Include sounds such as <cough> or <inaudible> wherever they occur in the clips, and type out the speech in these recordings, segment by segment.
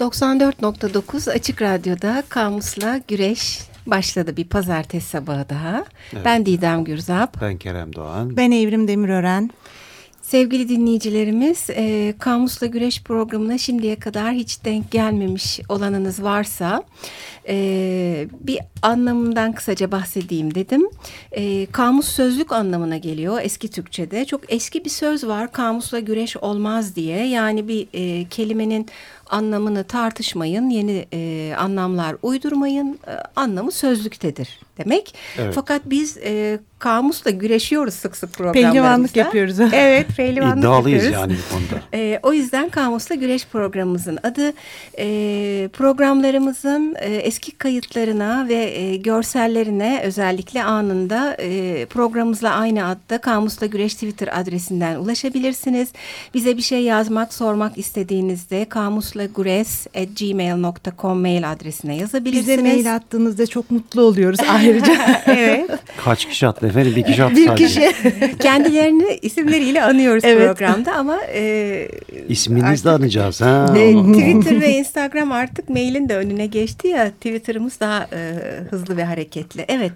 94.9 Açık Radyo'da Kamus'la Güreş başladı bir pazartesi sabahı daha. Evet. Ben Didem Gürzap. Ben Kerem Doğan. Ben Evrim Demirören. Sevgili dinleyicilerimiz, e, Kamus'la Güreş programına şimdiye kadar hiç denk gelmemiş olanınız varsa e, bir anlamından kısaca bahsedeyim dedim. E, kamus sözlük anlamına geliyor eski Türkçe'de. Çok eski bir söz var kamusla güreş olmaz diye. Yani bir e, kelimenin anlamını tartışmayın, yeni e, anlamlar uydurmayın, e, anlamı sözlüktedir demek. Evet. Fakat biz e, kamusla güreşiyoruz sık sık programlarımızda. Pehlivanlık yapıyoruz. <laughs> Evet, pehlivanlık İddialıyız yapıyoruz. yani bu konuda. E, o yüzden Kamusla Güreş programımızın adı e, programlarımızın e, eski kayıtlarına ve e, görsellerine özellikle anında e, programımızla aynı adda Kamusla Güreş Twitter adresinden ulaşabilirsiniz. Bize bir şey yazmak, sormak istediğinizde kamuslagures.gmail.com mail adresine yazabilirsiniz. Bize mail attığınızda çok mutlu oluyoruz <laughs> ayrıca. evet. Kaç kişi attı efendim? Bir kişi attı bir sadece. kişi. <laughs> Kendilerini isimleriyle anıyoruz Evet. programda ama e, İsminizi de anacağız. Ha? Ne- Twitter ve Instagram artık mailin de önüne geçti ya Twitter'ımız daha e, hızlı ve hareketli. Evet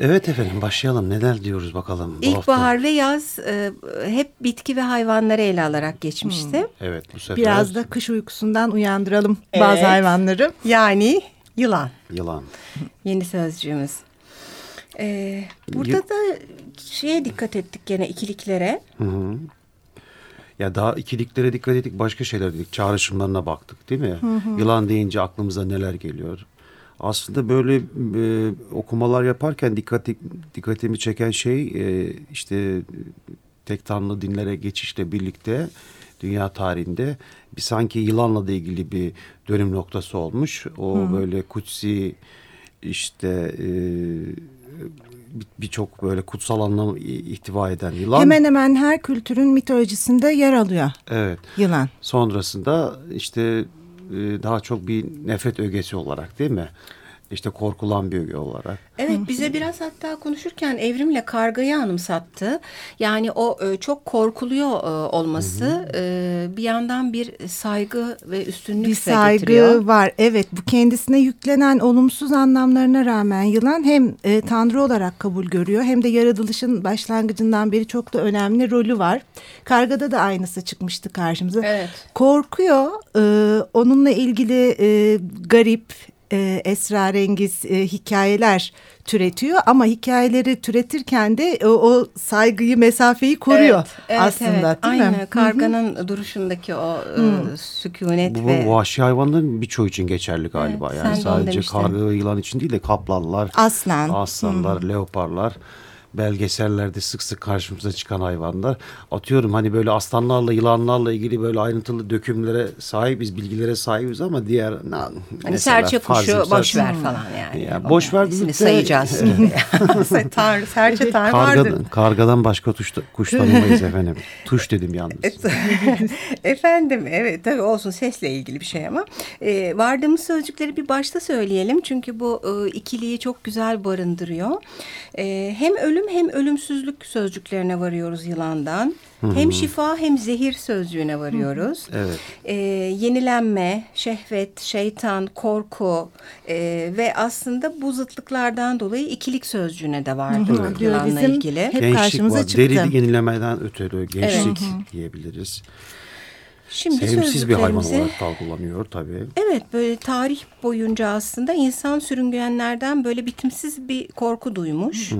Evet efendim başlayalım. Neler diyoruz bakalım ilkbahar ve yaz e, hep bitki ve hayvanları ele alarak geçmişti. Evet bu sefer Biraz da kış uykusundan uyandıralım Evet. bazı hayvanları. Yani yılan yılan. yeni sözcüğümüz. E, burada Yı- da şeye dikkat ettik gene ikiliklere. Hı hı. Ya daha ikiliklere dikkat ettik başka şeyler dedik. Çağrışımlarına baktık değil mi? Yılan deyince aklımıza neler geliyor? Aslında böyle e, okumalar yaparken dikkati, dikkatimi çeken şey e, işte tek tanrılı dinlere geçişle birlikte dünya tarihinde bir sanki yılanla da ilgili bir dönüm noktası olmuş. O böyle kutsi işte e, bir- birçok böyle kutsal anlam ihtiva eden yılan. Hemen hemen her kültürün mitolojisinde yer alıyor Evet. yılan. Sonrasında işte daha çok bir nefret ögesi olarak değil mi? İşte korkulan bir olarak. Evet <laughs> bize biraz hatta konuşurken evrimle kargayı anımsattı. Yani o e, çok korkuluyor e, olması e, bir yandan bir saygı ve üstünlük Bir saygı getiriyor. var. Evet bu kendisine yüklenen olumsuz anlamlarına rağmen yılan hem e, tanrı olarak kabul görüyor hem de yaratılışın başlangıcından beri çok da önemli rolü var. Kargada da aynısı çıkmıştı karşımıza. Evet. Korkuyor. e, onunla ilgili e, garip, e, esrarengiz e, hikayeler türetiyor ama hikayeleri türetirken de o, o saygıyı, mesafeyi koruyor Evet, evet, aslında evet. değil Aynı mi? karganın duruşundaki o e, sükunet Bu, ve bu vahşi hayvanların birçoğu için geçerli galiba. Evet, yani sadece karga yılan için değil de kaplanlar, Aslan. aslanlar, leoparlar belgesellerde sık sık karşımıza çıkan hayvanlar. Atıyorum hani böyle aslanlarla, yılanlarla ilgili böyle ayrıntılı dökümlere sahibiz, bilgilere sahibiz ama diğer na, Hani serçe kuşu boş ver falan yani. Ya boş ver de- sayacağız gibi. <laughs> Tanrı, serçe tanrı vardır. Kargadan, kargadan başka tuş, kuş tanımayız efendim. Tuş dedim yalnız. <laughs> Efendim evet tabii olsun sesle ilgili bir şey ama e, vardığımız sözcükleri bir başta söyleyelim çünkü bu e, ikiliyi çok güzel barındırıyor. E, hem ölüm hem ölümsüzlük sözcüklerine varıyoruz yılandan. Hem şifa hem zehir sözcüğüne varıyoruz. Evet. E, yenilenme, şehvet, şeytan, korku e, ve aslında bu zıtlıklardan dolayı ikilik sözcüğüne de Hı hı. Diyor yılanla bizim ilgili. hep Gençlik karşımıza var. çıktı. Derili yenilemeden ötürü gençlik diyebiliriz. Şimdi Sevimsiz bir hayvan olarak algılanıyor tabii. Evet böyle tarih boyunca aslında insan sürüngenlerden böyle bitimsiz bir korku duymuş.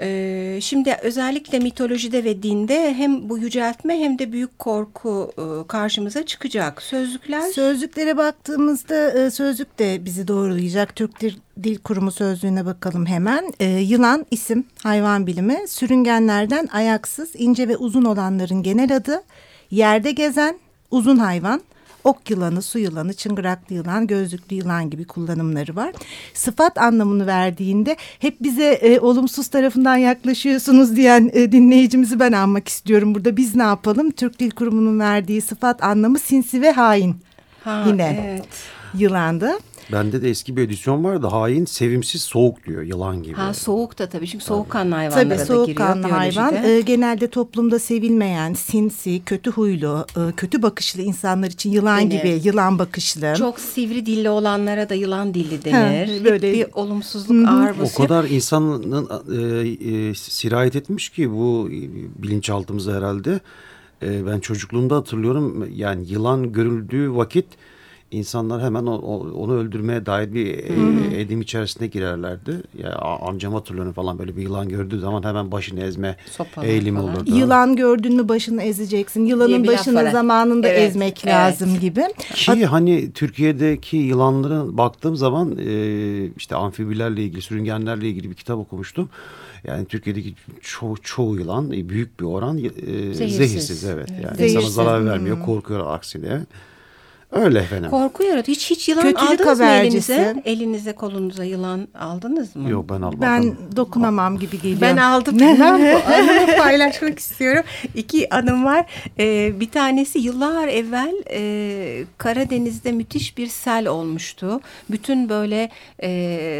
Ee, şimdi özellikle mitolojide ve dinde hem bu yüceltme hem de büyük korku e, karşımıza çıkacak. Sözlükler Sözlüklere baktığımızda e, sözlük de bizi doğrulayacak. Türk Dil, Kurumu sözlüğüne bakalım hemen. E, yılan isim hayvan bilimi. Sürüngenlerden ayaksız, ince ve uzun olanların genel adı. Yerde gezen uzun hayvan. Ok yılanı, su yılanı, çıngıraklı yılan, gözlüklü yılan gibi kullanımları var. Sıfat anlamını verdiğinde hep bize e, olumsuz tarafından yaklaşıyorsunuz diyen e, dinleyicimizi ben anmak istiyorum. Burada biz ne yapalım? Türk Dil Kurumu'nun verdiği sıfat anlamı sinsi ve hain. Ha, Yine evet. yılanda. Bende de eski bir edisyon vardı. Hain sevimsiz soğuk diyor yılan gibi. Ha soğuk da tabii çünkü soğukkanlı hayvanlara Tabii da soğukkanlı giriyor. hayvan biyolojide. e, genelde toplumda sevilmeyen, sinsi, kötü huylu, e, kötü bakışlı insanlar için yılan Denir. gibi, yılan bakışlı. Çok sivri dilli olanlara da yılan dilli denir. Ha, Hep böyle- bir olumsuzluk ağır O basıyor. kadar insanın e, e, sirayet etmiş ki bu bilinçaltımıza herhalde. E, ben çocukluğumda hatırlıyorum yani yılan görüldüğü vakit insanlar hemen o- o- onu öldürmeye dair bir e, edim içerisine girerlerdi. Ya amcam hatırlıyorum falan böyle bir yılan gördüğü zaman hemen başını ezme Sopalar eğilimi falan. olurdu. Yılan gördün mü başını ezeceksin. Yılanın başını zamanında Evet, ezmek evet. lazım gibi. Ki hani Türkiye'deki yılanların baktığım zaman e, işte amfibilerle ilgili, sürüngenlerle ilgili bir kitap okumuştum. Yani Türkiye'deki çoğu, çoğu yılan büyük bir oran e, Zehirsiz. zehirsiz. Evet. Yani Zehirsiz. insana zarar vermiyor, korkuyor aksine. Öyle efendim. Korku yaratıyor. Hiç hiç yılan Kötülük aldınız mı habercisi. elinize? Elinize kolunuza yılan aldınız mı? Yok ben almadım. Ben dokunamam gibi geliyor. Ben aldım. <laughs> Ben bu anımı paylaşmak istiyorum. İki anım var. Ee, bir tanesi yıllar evvel e, Karadeniz'de müthiş bir sel olmuştu. Bütün böyle e,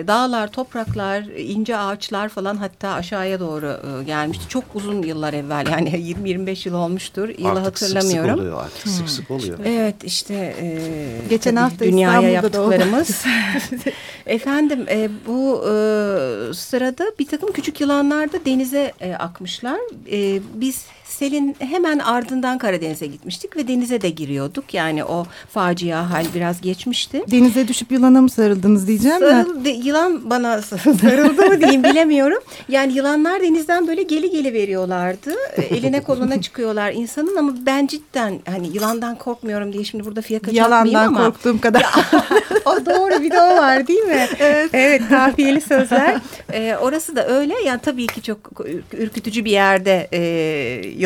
dağlar, topraklar, ince ağaçlar falan hatta aşağıya doğru e, gelmişti. Çok uzun yıllar evvel yani <laughs> 20-25 yıl olmuştur. Yılı Artık sık sık hatırlamıyorum. oluyor artık sık sık oluyor. Evet işte e, Geçen hafta dünyaya İstanbul'da yaptıklarımız. <laughs> Efendim e, bu e, sırada bir takım küçük yılanlar da denize e, akmışlar. E, biz selin hemen ardından Karadeniz'e gitmiştik ve denize de giriyorduk. Yani o facia hal biraz geçmişti. Denize düşüp yılana mı sarıldınız diyeceğim de. Sarıldı, yılan bana <laughs> sarıldı mı diyeyim bilemiyorum. Yani yılanlar denizden böyle geli geli veriyorlardı. <laughs> Eline koluna çıkıyorlar insanın ama ben cidden hani yılandan korkmuyorum diye şimdi burada fiyaka Yalandan ama. korktuğum kadar. <laughs> o doğru bir de o var değil mi? Evet. Evet kafiyeli sözler. Ee, orası da öyle. Yani tabii ki çok ürkütücü bir yerde e,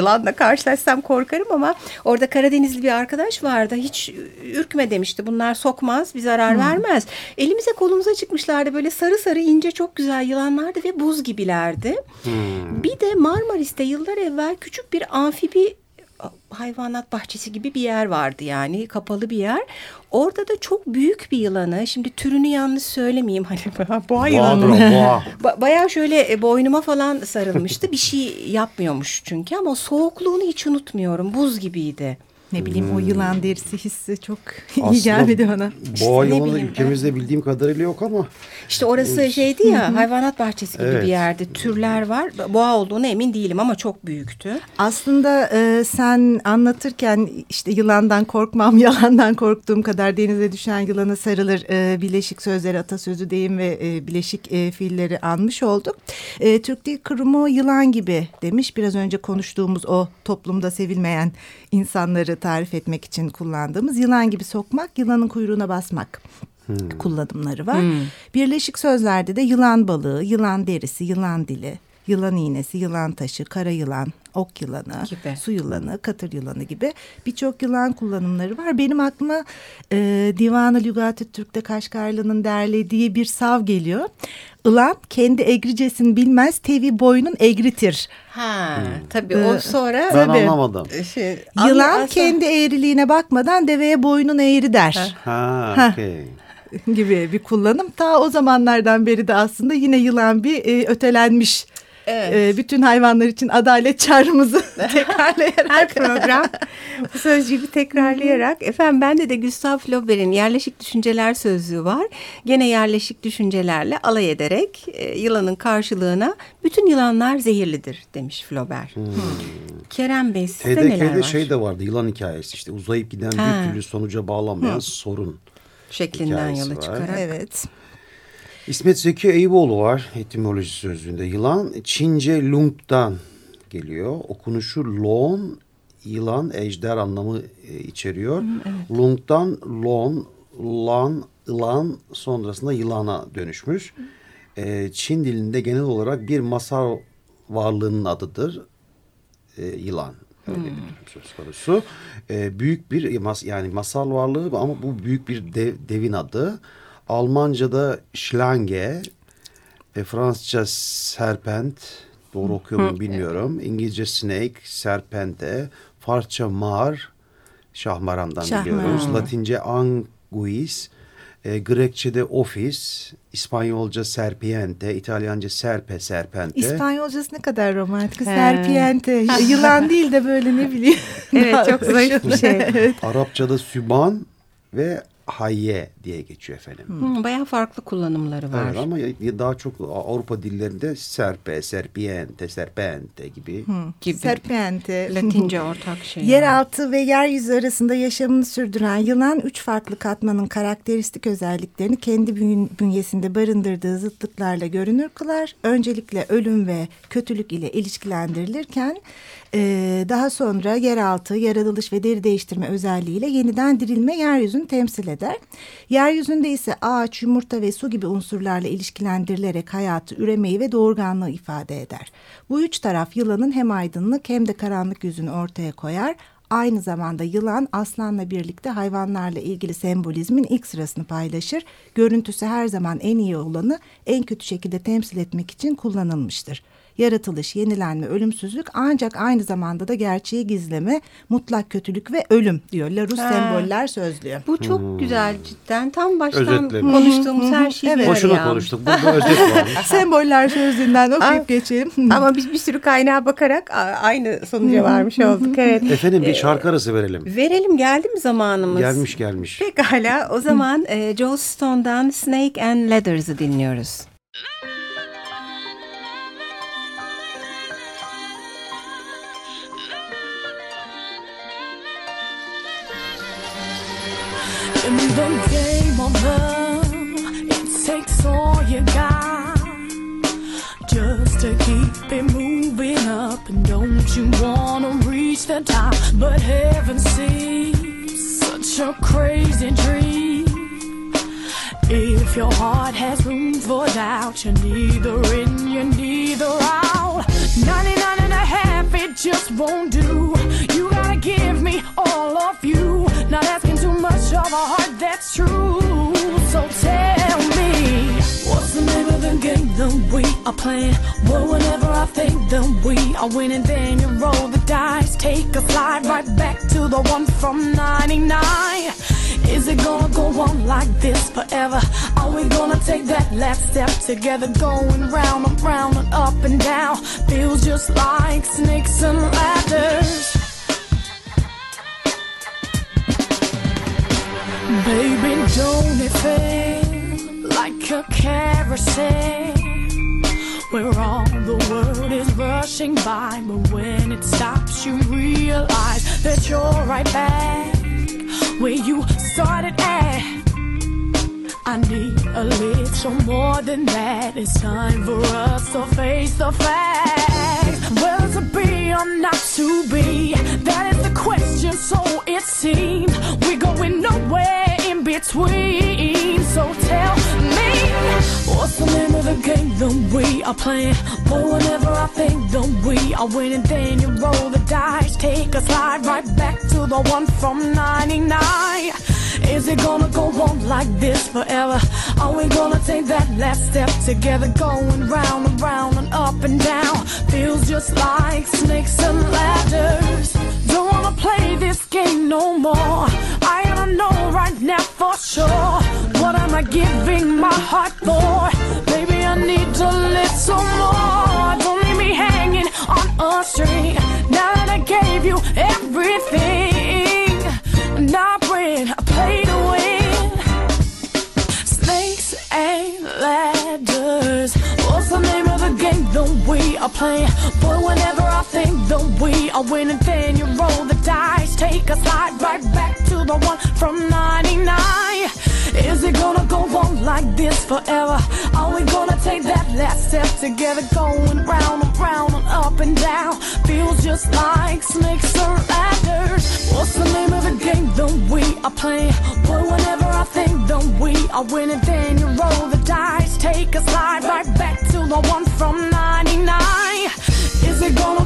yılanla karşılaşsam korkarım ama orada Karadenizli bir arkadaş vardı. Hiç ürkme demişti. Bunlar sokmaz, bir zarar vermez. Elimize kolumuza çıkmışlardı. Böyle sarı sarı ince çok güzel yılanlardı ve buz gibilerdi. Bir de Marmaris'te yıllar evvel küçük bir amfibi hayvanat bahçesi gibi bir yer vardı yani kapalı bir yer. Orada da çok büyük bir yılanı şimdi türünü yanlış söylemeyeyim <laughs> hani boğa yılanı. Boğa. <laughs> Ba- Bayağı şöyle e, boynuma falan sarılmıştı. Bir şey yapmıyormuş çünkü ama soğukluğunu hiç unutmuyorum. Buz gibiydi. Ne bileyim o yılan derisi hissi çok <laughs> iyi Aslında gelmedi bana. Boğa İşte yılanı bileyim, ülkemizde bildiğim kadarıyla yok ama İşte orası şeydi ya hayvanat bahçesi gibi Evet. bir yerde. Türler var. Boğa olduğunu emin değilim ama çok büyüktü. Aslında e, sen anlatırken işte yılandan korkmam, <laughs> yalandan korktuğum kadar denize düşen yılana sarılır e, bileşik sözleri, atasözü deyim ve e, bileşik e, fiilleri anmış olduk. E, Türk Dil Kurumu yılan gibi demiş. Biraz önce konuştuğumuz o toplumda sevilmeyen insanları tarif etmek için kullandığımız yılan gibi sokmak, yılanın kuyruğuna basmak. kullanımları var. Birleşik sözlerde de yılan balığı, yılan derisi, yılan dili, yılan iğnesi, yılan taşı, kara yılan, ok yılanı, Gibi. su yılanı, katır yılanı gibi birçok yılan kullanımları var. Benim aklıma e, Divan-ı Lügat-ı Türk'te Kaşgarlı'nın derlediği bir sav geliyor. Ilan kendi egricesin bilmez tevi boynun egritir. Ha, tabii o sonra ben Tabii. anlamadım. şey, Yılan aslında- kendi eğriliğine bakmadan deveye boynun eğri der. Ha, okey. gibi bir kullanım. Ta o zamanlardan beri de aslında yine yılan bir e, ötelenmiş. Evet. E, bütün hayvanlar için adalet çağrımızı <laughs> tekrarlayarak. Her program bu sözcüğü tekrarlayarak. Efendim bende de Gustav Flaubert'in yerleşik düşünceler sözlüğü var. Gene yerleşik düşüncelerle alay ederek e, yılanın karşılığına bütün yılanlar zehirlidir demiş Flaubert. Kerem Bey sizde neler TDK'de var? şey de vardı yılan hikayesi işte uzayıp giden Ha. bir türlü sonuca bağlanmayan sorun. Şeklinden yola var. çıkarak. Evet. İsmet Zeki Eyüboğlu var etimoloji sözlüğünde. Yılan Çince lung'dan geliyor. Okunuşu lon, yılan, ejder anlamı e, içeriyor. Lung'dan lon, lan, ılan sonrasında yılana dönüşmüş. E, Çin dilinde genel olarak bir masal varlığının adıdır. E, yılan. Öyle bir durum söz konusu. Büyük bir mas, yani masal varlığı ama bu büyük bir dev- devin adı. Almanca'da Schlange, e, Fransızca serpent, doğru okuyor muyum bilmiyorum. İngilizce snake, serpente, Farsça mar, şahmarandan Şahmaran. biliyoruz. Latince anguis, E, Grekçe'de ofis, İspanyolca serpiente, İtalyanca serpe, serpente. İspanyolcası ne kadar romantik. Serpiente. <laughs> Yılan değil de böyle ne bileyim. Evet çok zayıf bir şey. Arapçada süban ve hayye diye geçiyor efendim. Hmm, bayağı farklı kullanımları var. Evet ama daha çok Avrupa dillerinde serpe, serpiente, serpente gibi. gibi. Serpiente. Latince ortak şey. <laughs> Yeraltı ve yeryüzü arasında yaşamını sürdüren yılan üç farklı katmanın karakteristik özelliklerini kendi bün- bünyesinde barındırdığı zıtlıklarla görünür kılar. Öncelikle ölüm ve kötülük ile ilişkilendirilirken daha sonra yeraltı, yaratılış ve deri değiştirme özelliğiyle yeniden dirilme yeryüzünü temsil eder. Yeryüzünde ise ağaç, yumurta ve su gibi unsurlarla ilişkilendirilerek hayatı, üremeyi ve doğurganlığı ifade eder. Bu üç taraf yılanın hem aydınlık hem de karanlık yüzünü ortaya koyar. Aynı zamanda yılan aslanla birlikte hayvanlarla ilgili sembolizmin ilk sırasını paylaşır. Görüntüsü her zaman en iyi olanı en kötü şekilde temsil etmek için kullanılmıştır. Yaratılış, yenilenme, ölümsüzlük ancak aynı zamanda da gerçeği gizleme, mutlak kötülük ve ölüm diyor Larousse Ha. Semboller Sözlüğü. Bu çok güzel cidden. Tam baştan Özetlemiş. konuştuğumuz her şey Evet. bir Boşuna konuştuk. Burada özet. <laughs> Semboller Sözlüğü'nden okuyup geçelim. <laughs> Ama biz bir sürü kaynağa bakarak aynı sonuca varmış olduk. Evet. Efendim bir şarkı arası verelim. Verelim geldi mi zamanımız? Gelmiş gelmiş. Pekala o zaman e, Joe Stone'dan Snake and Ladders'ı dinliyoruz. In the game of love, it takes all you got just to keep it moving up. And don't you wanna reach the top? But heaven seems such a crazy dream. If your heart has room for doubt, you're neither in, you're neither out. 99 and a half, it just won't do. Of the game that we are playing? Well, whenever I think that we are winning, then you roll the dice. Take a slide right back to the one from 99. Is it gonna go on like this forever? Are we gonna take that last step together? Going round and round and up and down. Feels just like snakes and ladders. Baby, don't it feel like a carousel? Where all the world is rushing by, but when it stops, you realize that you're right back where you started at. I need a little more than that. It's time for us to face the facts. Well, to be or not to be, that is the question. So it seems we're going nowhere in between. So the game that we are playing? But whenever I think that we are winning, then you roll the dice, take a slide right back to the one from 99. Is it gonna go on like this forever? Are we gonna take that last step together? Going round and round and up and down. Feels just like snakes and ladders. Don't wanna play this game no more. I don't know right now for sure. What am I giving my heart for? Need a little more. Don't leave me hanging on a string. Now that I gave you everything, not when I play to win. Snakes and ladders. What's the name of the game that we are playing? Boy, whenever I think that we are winning, then you roll the dice. Take a slide right back to the one from 99. Is it gonna go on like this forever? Are we gonna take that last step together? Going round and round and up and down. Feels just like snakes and ladders. What's the name of the game that we are playing? Boy, whenever I think that we are winning, then you roll the dice. Take a slide right back to the one from 99. Is it gonna go on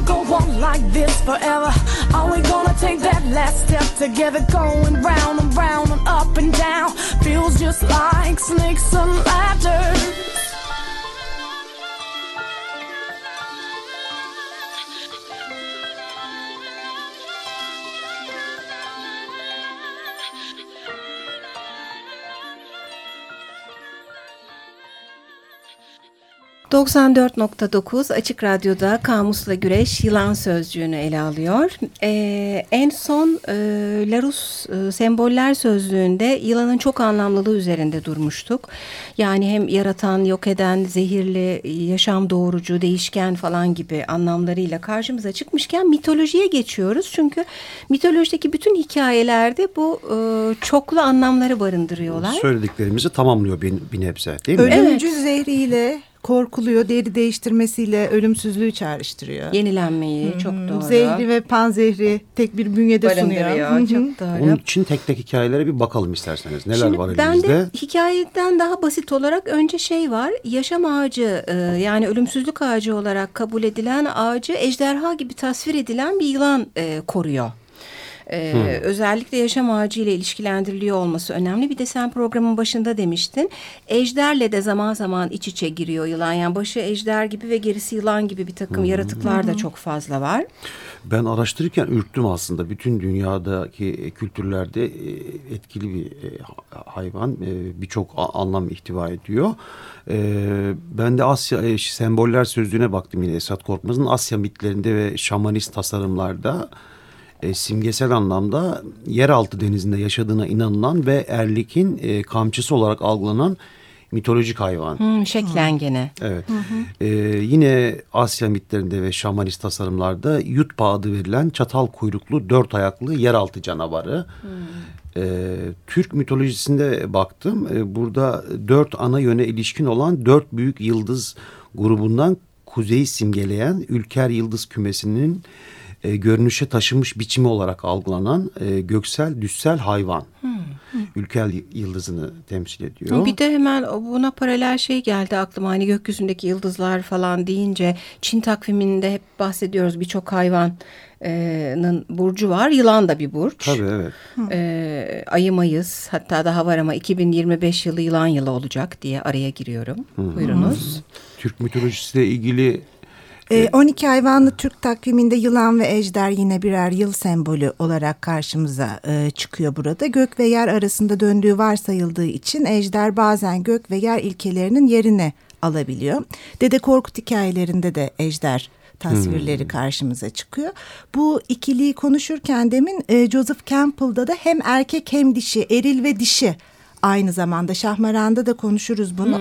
like this forever? Are we gonna take that last step together? Going round and round and up and down. Feels just like snakes and ladders. 94.9 Açık Radyo'da Kamusla Güreş yılan sözcüğünü ele alıyor. Ee, en son e, Larus e, semboller sözlüğünde yılanın çok anlamlılığı üzerinde durmuştuk. Yani hem yaratan, yok eden, zehirli, yaşam doğurucu, değişken falan gibi anlamlarıyla karşımıza çıkmışken mitolojiye geçiyoruz. Çünkü mitolojideki bütün hikayelerde bu e, çoklu anlamları barındırıyorlar. Söylediklerimizi tamamlıyor bir, bir nebze değil mi? Ölümcül zehriyle korkuluyor, deri değiştirmesiyle ölümsüzlüğü çağrıştırıyor. Yenilenmeyi çok doğru. Zehri ve panzehri tek bir bünyede sunuyor. Hı hı. Çok doğru. Onun için tek tek hikayelere bir bakalım isterseniz. Neler Şimdi var ben elimizde? de hikayeden daha basit olarak önce şey var. Yaşam ağacı e, yani ölümsüzlük ağacı olarak kabul edilen ağacı ejderha gibi tasvir edilen bir yılan e, koruyor. Ee, özellikle yaşam ağacı ile ilişkilendiriliyor olması önemli. Bir de sen programın başında demiştin. Ejderle de zaman zaman iç içe giriyor yılan. Yani başı ejder gibi ve gerisi yılan gibi bir takım yaratıklar da çok fazla var. Ben araştırırken ürktüm aslında. Bütün dünyadaki kültürlerde e, etkili bir e, hayvan. e, Birçok anlam ihtiva ediyor. E, Ben de Asya e, semboller sözlüğüne baktım yine Esat Korkmaz'ın Asya mitlerinde ve şamanist tasarımlarda e, simgesel anlamda yeraltı denizinde yaşadığına inanılan ve Erlik'in e, kamçısı olarak algılanan mitolojik hayvan. Hmm, şeklengene. Evet. Ee, yine Asya mitlerinde ve şamanist tasarımlarda Yutpa adı verilen çatal kuyruklu dört ayaklı yeraltı canavarı. Ee, Türk mitolojisinde baktım. Ee, burada dört ana yöne ilişkin olan dört büyük yıldız grubundan kuzeyi simgeleyen Ülker Yıldız kümesinin e, görünüşe taşımış biçimi olarak algılanan e, göksel düssel hayvan. Ülker yıldızını temsil ediyor. Bir de hemen buna paralel şey geldi aklıma. Hani gökyüzündeki yıldızlar falan deyince Çin takviminde hep bahsediyoruz birçok hayvanın burcu var. Yılan da bir burç. Tabii evet. Ee, ayı Mayıs hatta daha var ama 2025 yılı yılan yılı olacak diye araya giriyorum. Buyurunuz. Türk mitolojisiyle ilgili Ee, 12 hayvanlı Türk takviminde yılan ve ejder yine birer yıl sembolü olarak karşımıza e, çıkıyor burada. Gök ve yer arasında döndüğü varsayıldığı için ejder bazen gök ve yer ilkelerinin yerini alabiliyor. Dede Korkut hikayelerinde de ejder tasvirleri karşımıza çıkıyor. Bu ikiliyi konuşurken demin e, Joseph Campbell'da da hem erkek hem dişi, eril ve dişi aynı zamanda Şahmaran'da da konuşuruz bunu.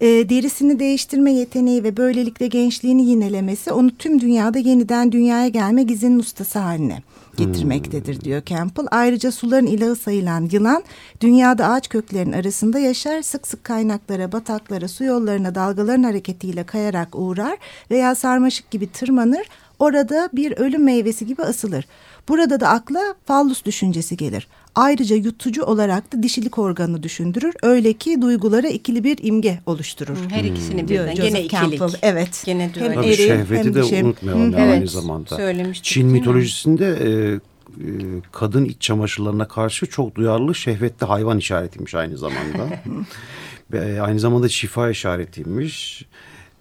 E, derisini değiştirme yeteneği ve böylelikle gençliğini yinelemesi onu tüm dünyada yeniden dünyaya gelme gizinin ustası haline getirmektedir diyor Campbell. Ayrıca suların ilahı sayılan yılan dünyada ağaç köklerinin arasında yaşar. Sık sık kaynaklara, bataklara, su yollarına dalgaların hareketiyle kayarak uğrar veya sarmaşık gibi tırmanır. Orada bir ölüm meyvesi gibi asılır. Burada da akla fallus düşüncesi gelir. Ayrıca yutucu olarak da dişilik organı düşündürür. Öyle ki duygulara ikili bir imge oluşturur. Her ikisini Diyor birden. Gene ikilik. Campbell, evet. Gene Hem. Tabii eril şehveti hem de dişi. unutmayalım Hı. aynı Evet, zamanda. söylemiştik, Çin mitolojisinde e, e, kadın iç çamaşırlarına karşı çok duyarlı şehvetli hayvan işaretiymiş aynı zamanda. <laughs> Ve e, aynı zamanda şifa işaretiymiş.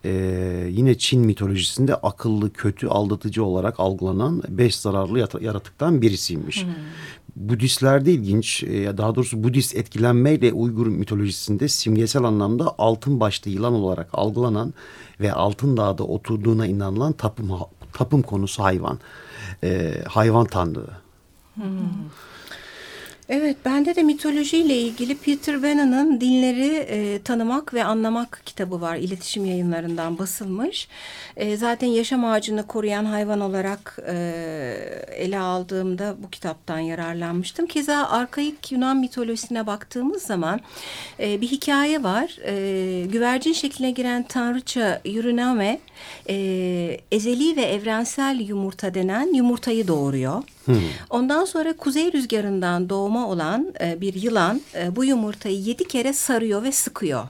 E, yine Çin mitolojisinde akıllı, kötü, aldatıcı olarak algılanan beş zararlı yaratıktan birisiymiş. Budistlerde ilginç, e, daha doğrusu Budist etkilenmeyle Uygur mitolojisinde simgesel anlamda altın başlı yılan olarak algılanan ve altın dağda oturduğuna inanılan tapım, tapım konusu hayvan. E, hayvan tanrığı. Evet, bende de mitolojiyle ilgili Peter Venon'ın Dinleri e, Tanımak ve Anlamak kitabı var. İletişim yayınlarından basılmış. E, zaten yaşam ağacını koruyan hayvan olarak e, ele aldığımda bu kitaptan yararlanmıştım. Keza arkaik Yunan mitolojisine baktığımız zaman e, bir hikaye var. E, güvercin şekline giren tanrıça Eurynome e, ezeli ve evrensel yumurta denen yumurtayı doğuruyor. Ondan sonra kuzey rüzgarından doğma olan e, bir yılan e, bu yumurtayı yedi kere sarıyor ve sıkıyor.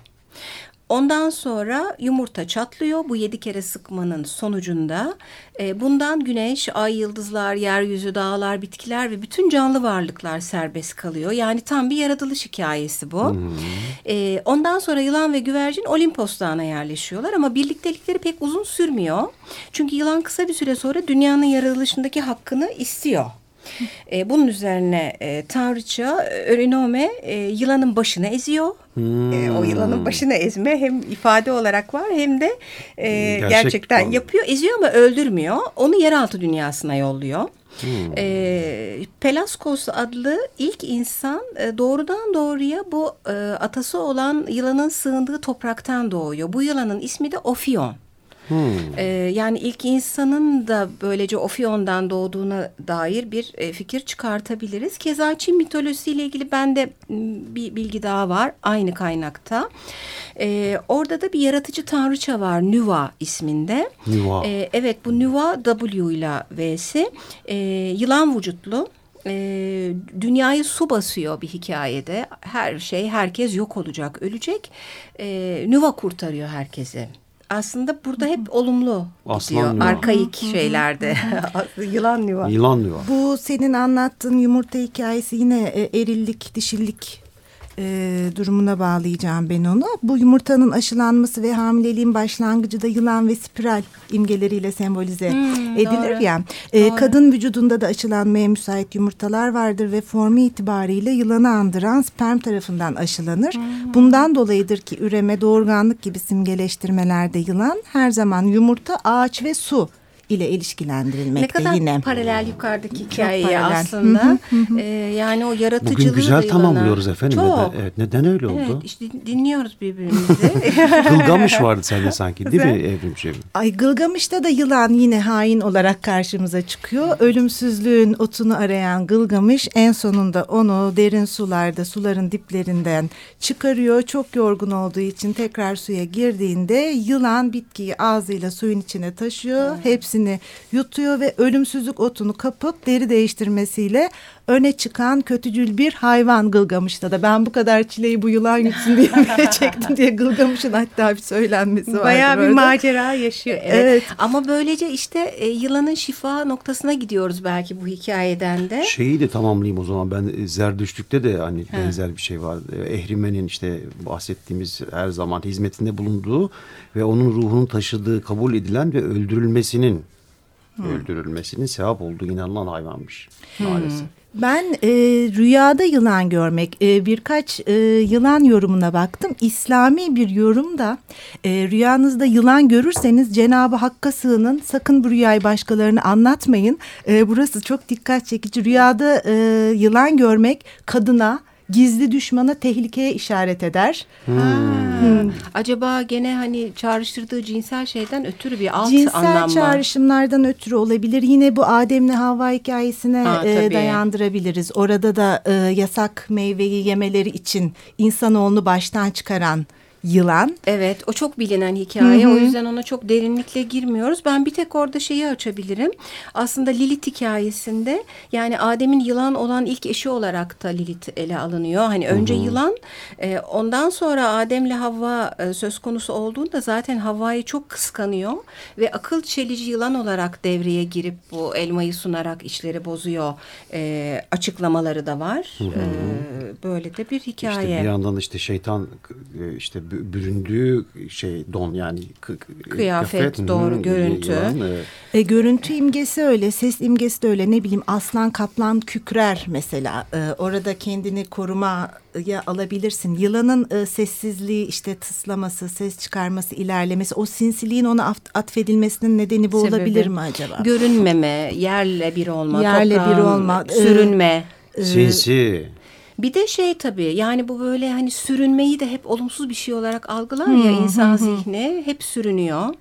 Ondan sonra yumurta çatlıyor. Bu yedi kere sıkmanın sonucunda e, bundan güneş, ay, yıldızlar, yeryüzü, dağlar, bitkiler ve bütün canlı varlıklar serbest kalıyor. Yani tam bir yaratılış hikayesi bu. E, ondan sonra yılan ve güvercin Olimpos Dağı'na yerleşiyorlar ama birliktelikleri pek uzun sürmüyor. Çünkü yılan kısa bir süre sonra dünyanın yaratılışındaki hakkını istiyor. E, bunun üzerine e, tanrıça Örinome e, yılanın başını eziyor. E, o yılanın başını ezme hem ifade olarak var hem de e, Gerçek gerçekten yapıyor. Eziyor ama öldürmüyor. Onu yeraltı dünyasına yolluyor. E, Pelaskos adlı ilk insan e, doğrudan doğruya bu e, atası olan yılanın sığındığı topraktan doğuyor. Bu yılanın ismi de Ophion. Ee, yani ilk insanın da böylece Ophion'dan doğduğuna dair bir e, fikir çıkartabiliriz. Keza Çin mitolojisiyle ilgili bende bir bilgi daha var aynı kaynakta. Ee, orada da bir yaratıcı tanrıça var Nüva isminde. Nüva. Ee, evet bu Nüva W ile V'si Ee, yılan vücutlu. Ee, dünyayı su basıyor bir hikayede. Her şey, herkes yok olacak, ölecek. Ee, Nüva kurtarıyor herkesi. Aslında burada hep olumlu Aslan gidiyor. Arkaik şeylerde. <laughs> Yılan Nüva. Yılan yuva. Bu senin anlattığın yumurta hikayesi yine e, erillik, dişillik e, durumuna bağlayacağım ben onu. Bu yumurtanın aşılanması ve hamileliğin başlangıcı da yılan ve spiral imgeleriyle sembolize edilir Hmm, doğru. ya. E, kadın vücudunda da aşılanmaya müsait yumurtalar vardır ve formu itibariyle yılanı andıran sperm tarafından aşılanır. Hmm. Bundan dolayıdır ki üreme, doğurganlık gibi simgeleştirmelerde yılan her zaman yumurta, ağaç ve su ile Ne ilişkilendirilmekte kadar yine. paralel yukarıdaki hikayeye paralel. aslında. Ee, yani o yaratıcılığı Bugün güzel da yılana- tamamlıyoruz efendim. Çok. Neden, evet, neden öyle oldu? Evet işte dinliyoruz birbirimizi. <laughs> Kılgamış vardı sende sanki değil mi Evrimciğim? Ay Gılgamış'ta da yılan yine hain olarak karşımıza çıkıyor. Ölümsüzlüğün otunu arayan Gılgamış en sonunda onu derin sularda suların diplerinden çıkarıyor. Çok yorgun olduğu için tekrar suya girdiğinde yılan bitkiyi ağzıyla suyun içine taşıyor. Hepsini yutuyor ve ölümsüzlük otunu kapıp deri değiştirmesiyle öne çıkan kötücül bir hayvan Gılgamış'ta da. Ben bu kadar çileyi bu yılan yutsun diye <laughs> mi çektim diye Gılgamış'ın hatta bir söylenmesi vardır Bayağı bir orada. macera yaşıyor. Evet. Evet. Ama böylece işte e, yılanın şifa noktasına gidiyoruz belki bu hikayeden de. Şeyi de tamamlayayım o zaman. Ben e, Zerdüştlük'te de hani benzer bir şey var. E, Ehrimen'in işte bahsettiğimiz her zaman hizmetinde bulunduğu ve onun ruhunun taşıdığı kabul edilen ve öldürülmesinin öldürülmesinin sevap olduğu inanılan hayvanmış maalesef. Ben e, rüyada yılan görmek e, birkaç e, yılan yorumuna baktım. İslami bir yorum da e, rüyanızda yılan görürseniz Cenab-ı Hakk'a sığının sakın bu rüyayı başkalarına anlatmayın. E, burası çok dikkat çekici. Rüyada e, yılan görmek kadına gizli düşmana tehlikeye işaret eder. Ha. Acaba gene hani çağrıştırdığı cinsel şeyden ötürü bir alt Cinsel anlam var. çağrışımlardan ötürü olabilir. Yine bu Adem'le Havva hikayesine Ha, e, dayandırabiliriz. Orada da e, yasak meyveyi yemeleri için insanoğlunu baştan çıkaran yılan. Evet o çok bilinen hikaye o yüzden ona çok derinlikle girmiyoruz. Ben bir tek orada şeyi açabilirim. Aslında Lilith hikayesinde yani Adem'in yılan olan ilk eşi olarak da Lilith ele alınıyor. Hani önce yılan e, ondan sonra Adem'le Havva e, söz konusu olduğunda zaten Havva'yı çok kıskanıyor ve akıl çelici yılan olarak devreye girip bu elmayı sunarak işleri bozuyor e, açıklamaları da var. E, böyle de bir hikaye. İşte bir yandan işte şeytan e, işte büründüğü şey don yani kı- kı- Kıyafet, doğru, hı, görüntü. yılan, evet. E, görüntü imgesi öyle, ses imgesi de öyle. Ne bileyim aslan kaplan kükrer mesela. E, orada kendini korumaya alabilirsin. Yılanın e, sessizliği, işte tıslaması, ses çıkarması, ilerlemesi, o sinsiliğin ona at- atfedilmesinin nedeni bu Sebebi. olabilir mi acaba? Görünmeme, yerle bir olma, Yerle bir toprağın olma, e, sürünme. Sinsi. Bir de şey tabii yani bu böyle hani sürünmeyi de hep olumsuz bir şey olarak algılar ya insan zihni hep sürünüyor.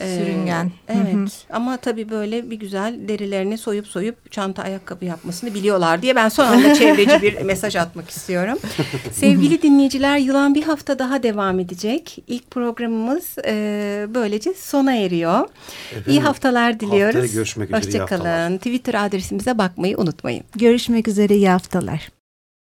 Ee, Sürüngen. Evet ama tabii böyle bir güzel derilerini soyup soyup çanta ayakkabı yapmasını biliyorlar diye ben son anda <laughs> çevreci bir mesaj atmak istiyorum. Sevgili dinleyiciler yılan bir hafta daha devam edecek. İlk programımız e, böylece sona eriyor. iyi Efendim, haftalar diliyoruz. haftaya görüşmek üzere, iyi. Hoşçakalın. Twitter adresimize bakmayı unutmayın. Görüşmek üzere, iyi haftalar.